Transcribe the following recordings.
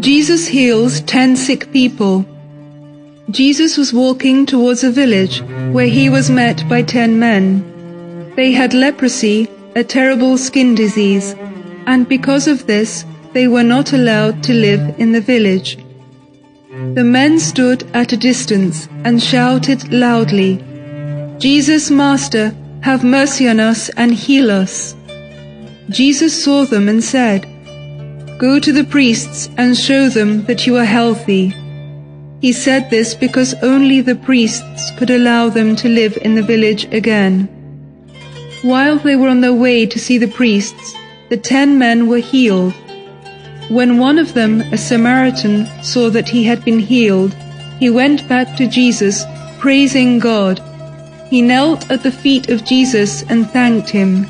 Jesus heals ten sick people. Jesus was walking towards a village where he was met by ten men. They had leprosy, a terrible skin disease, and because of this, they were not allowed to live in the village. The men stood at a distance and shouted loudly, Jesus, Master, have mercy on us and heal us. Jesus saw them and said, Go to the priests and show them that you are healthy. He said this because only the priests could allow them to live in the village again. While they were on their way to see the priests, the ten men were healed. When one of them, a Samaritan, saw that he had been healed, he went back to Jesus, praising God. He knelt at the feet of Jesus and thanked him.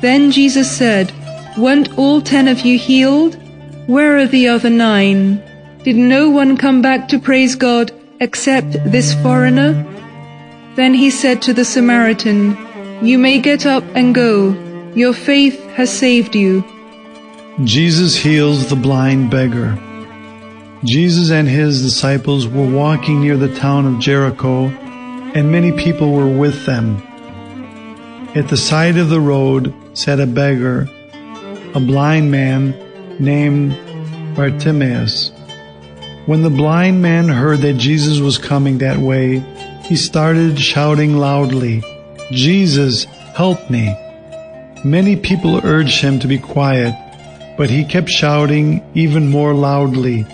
Then Jesus said, Weren't all ten of you healed? Where are the other nine? Did no one come back to praise God except this foreigner? Then he said to the Samaritan, You may get up and go. Your faith has saved you. Jesus heals the blind beggar. Jesus and his disciples were walking near the town of Jericho, and many people were with them. At the side of the road sat a beggar, a blind man named Bartimaeus. When the blind man heard that Jesus was coming that way, he started shouting loudly, Jesus, help me. Many people urged him to be quiet, but he kept shouting even more loudly,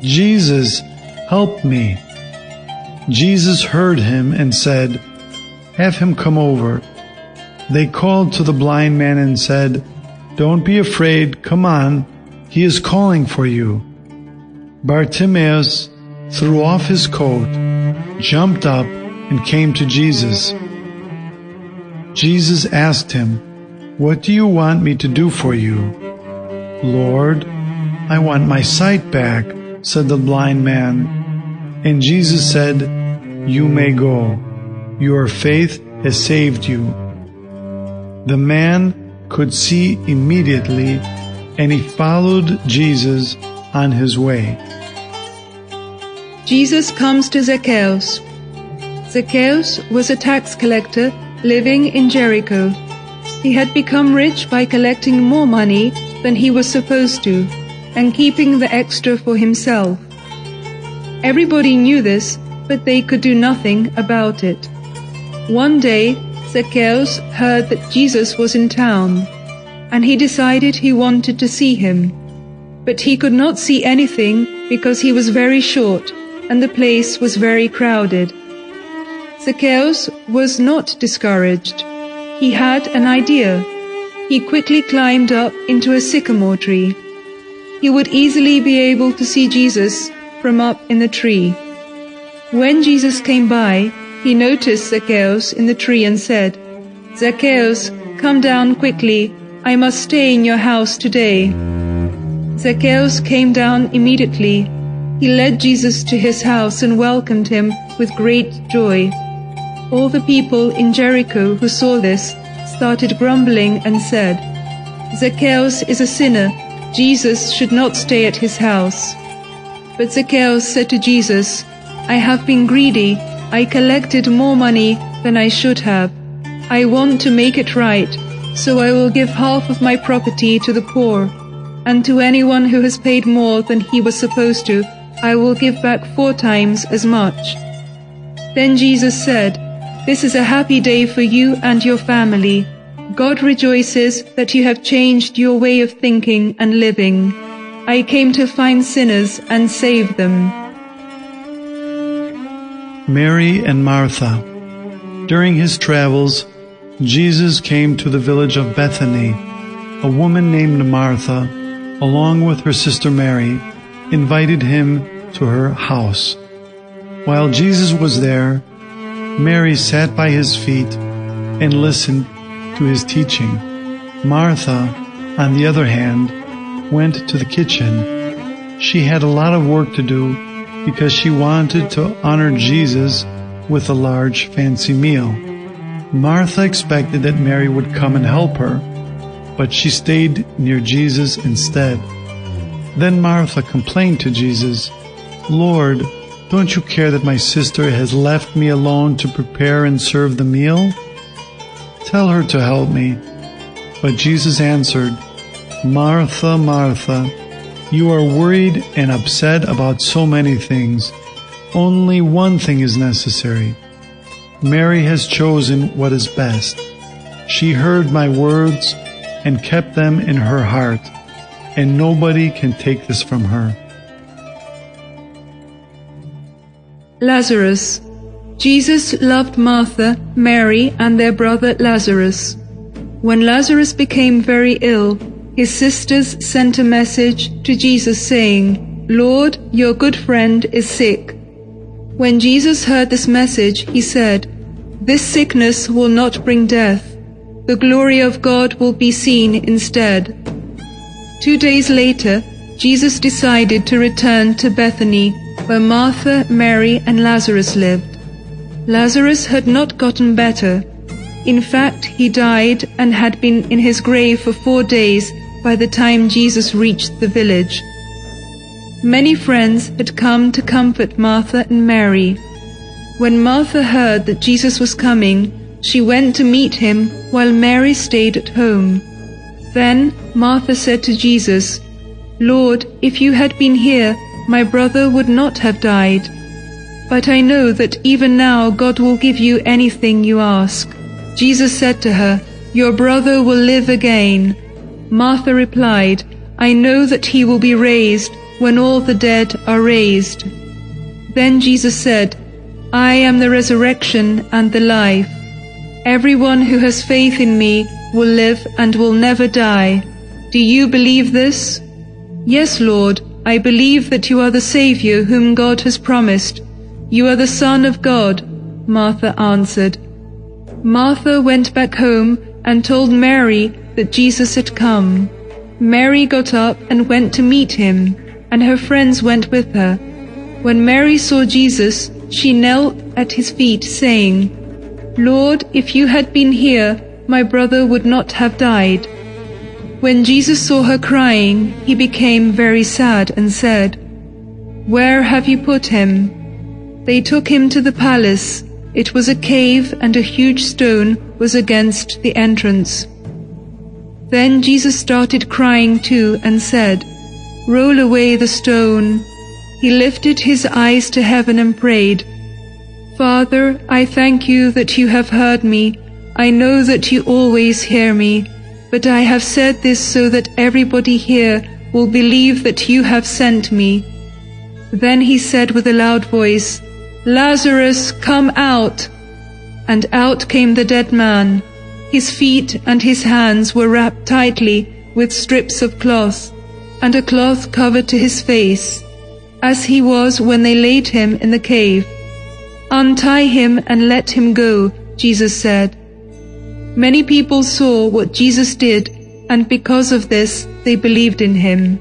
Jesus, help me. Jesus heard him and said, Have him come over. They called to the blind man and said, Don't be afraid, come on, he is calling for you. Bartimaeus threw off his coat, jumped up, and came to Jesus. Jesus asked him, What do you want me to do for you? Lord, I want my sight back, said the blind man. And Jesus said, You may go. Your faith has saved you. The man could see immediately and he followed Jesus on his way. Jesus comes to Zacchaeus. Zacchaeus was a tax collector living in Jericho. He had become rich by collecting more money than he was supposed to and keeping the extra for himself. Everybody knew this, but they could do nothing about it. One day, Zacchaeus heard that Jesus was in town, and he decided he wanted to see him. But he could not see anything because he was very short and the place was very crowded. Zacchaeus was not discouraged. He had an idea. He quickly climbed up into a sycamore tree. He would easily be able to see Jesus from up in the tree. When Jesus came by, he noticed Zacchaeus in the tree and said, Zacchaeus, come down quickly. I must stay in your house today. Zacchaeus came down immediately. He led Jesus to his house and welcomed him with great joy. All the people in Jericho who saw this started grumbling and said, Zacchaeus is a sinner. Jesus should not stay at his house. But Zacchaeus said to Jesus, I have been greedy I collected more money than I should have. I want to make it right, so I will give half of my property to the poor. And to anyone who has paid more than he was supposed to, I will give back four times as much. Then Jesus said, This is a happy day for you and your family. God rejoices that you have changed your way of thinking and living. I came to find sinners and save them. Mary and Martha. During his travels, Jesus came to the village of Bethany. A woman named Martha, along with her sister Mary, invited him to her house. While Jesus was there, Mary sat by his feet and listened to his teaching. Martha, on the other hand, went to the kitchen. She had a lot of work to do because she wanted to honor Jesus with a large fancy meal. Martha expected that Mary would come and help her, but she stayed near Jesus instead. Then Martha complained to Jesus, Lord, don't you care that my sister has left me alone to prepare and serve the meal? Tell her to help me. But Jesus answered, Martha, Martha, you are worried and upset about so many things. Only one thing is necessary. Mary has chosen what is best. She heard my words and kept them in her heart, and nobody can take this from her. Lazarus. Jesus loved Martha, Mary, and their brother Lazarus. When Lazarus became very ill, his sisters sent a message to Jesus saying, Lord, your good friend is sick. When Jesus heard this message, he said, This sickness will not bring death. The glory of God will be seen instead. Two days later, Jesus decided to return to Bethany, where Martha, Mary, and Lazarus lived. Lazarus had not gotten better. In fact, he died and had been in his grave for four days by the time Jesus reached the village. Many friends had come to comfort Martha and Mary. When Martha heard that Jesus was coming, she went to meet him while Mary stayed at home. Then Martha said to Jesus, Lord, if you had been here, my brother would not have died. But I know that even now God will give you anything you ask. Jesus said to her, Your brother will live again. Martha replied, I know that he will be raised when all the dead are raised. Then Jesus said, I am the resurrection and the life. Everyone who has faith in me will live and will never die. Do you believe this? Yes, Lord, I believe that you are the Saviour whom God has promised. You are the Son of God, Martha answered. Martha went back home and told Mary that Jesus had come. Mary got up and went to meet him and her friends went with her. When Mary saw Jesus, she knelt at his feet, saying, Lord, if you had been here, my brother would not have died. When Jesus saw her crying, he became very sad and said, Where have you put him? They took him to the palace. It was a cave, and a huge stone was against the entrance. Then Jesus started crying too and said, Roll away the stone. He lifted his eyes to heaven and prayed, Father, I thank you that you have heard me. I know that you always hear me, but I have said this so that everybody here will believe that you have sent me. Then he said with a loud voice, Lazarus, come out! And out came the dead man. His feet and his hands were wrapped tightly with strips of cloth and a cloth covered to his face, as he was when they laid him in the cave. Untie him and let him go, Jesus said. Many people saw what Jesus did, and because of this they believed in him.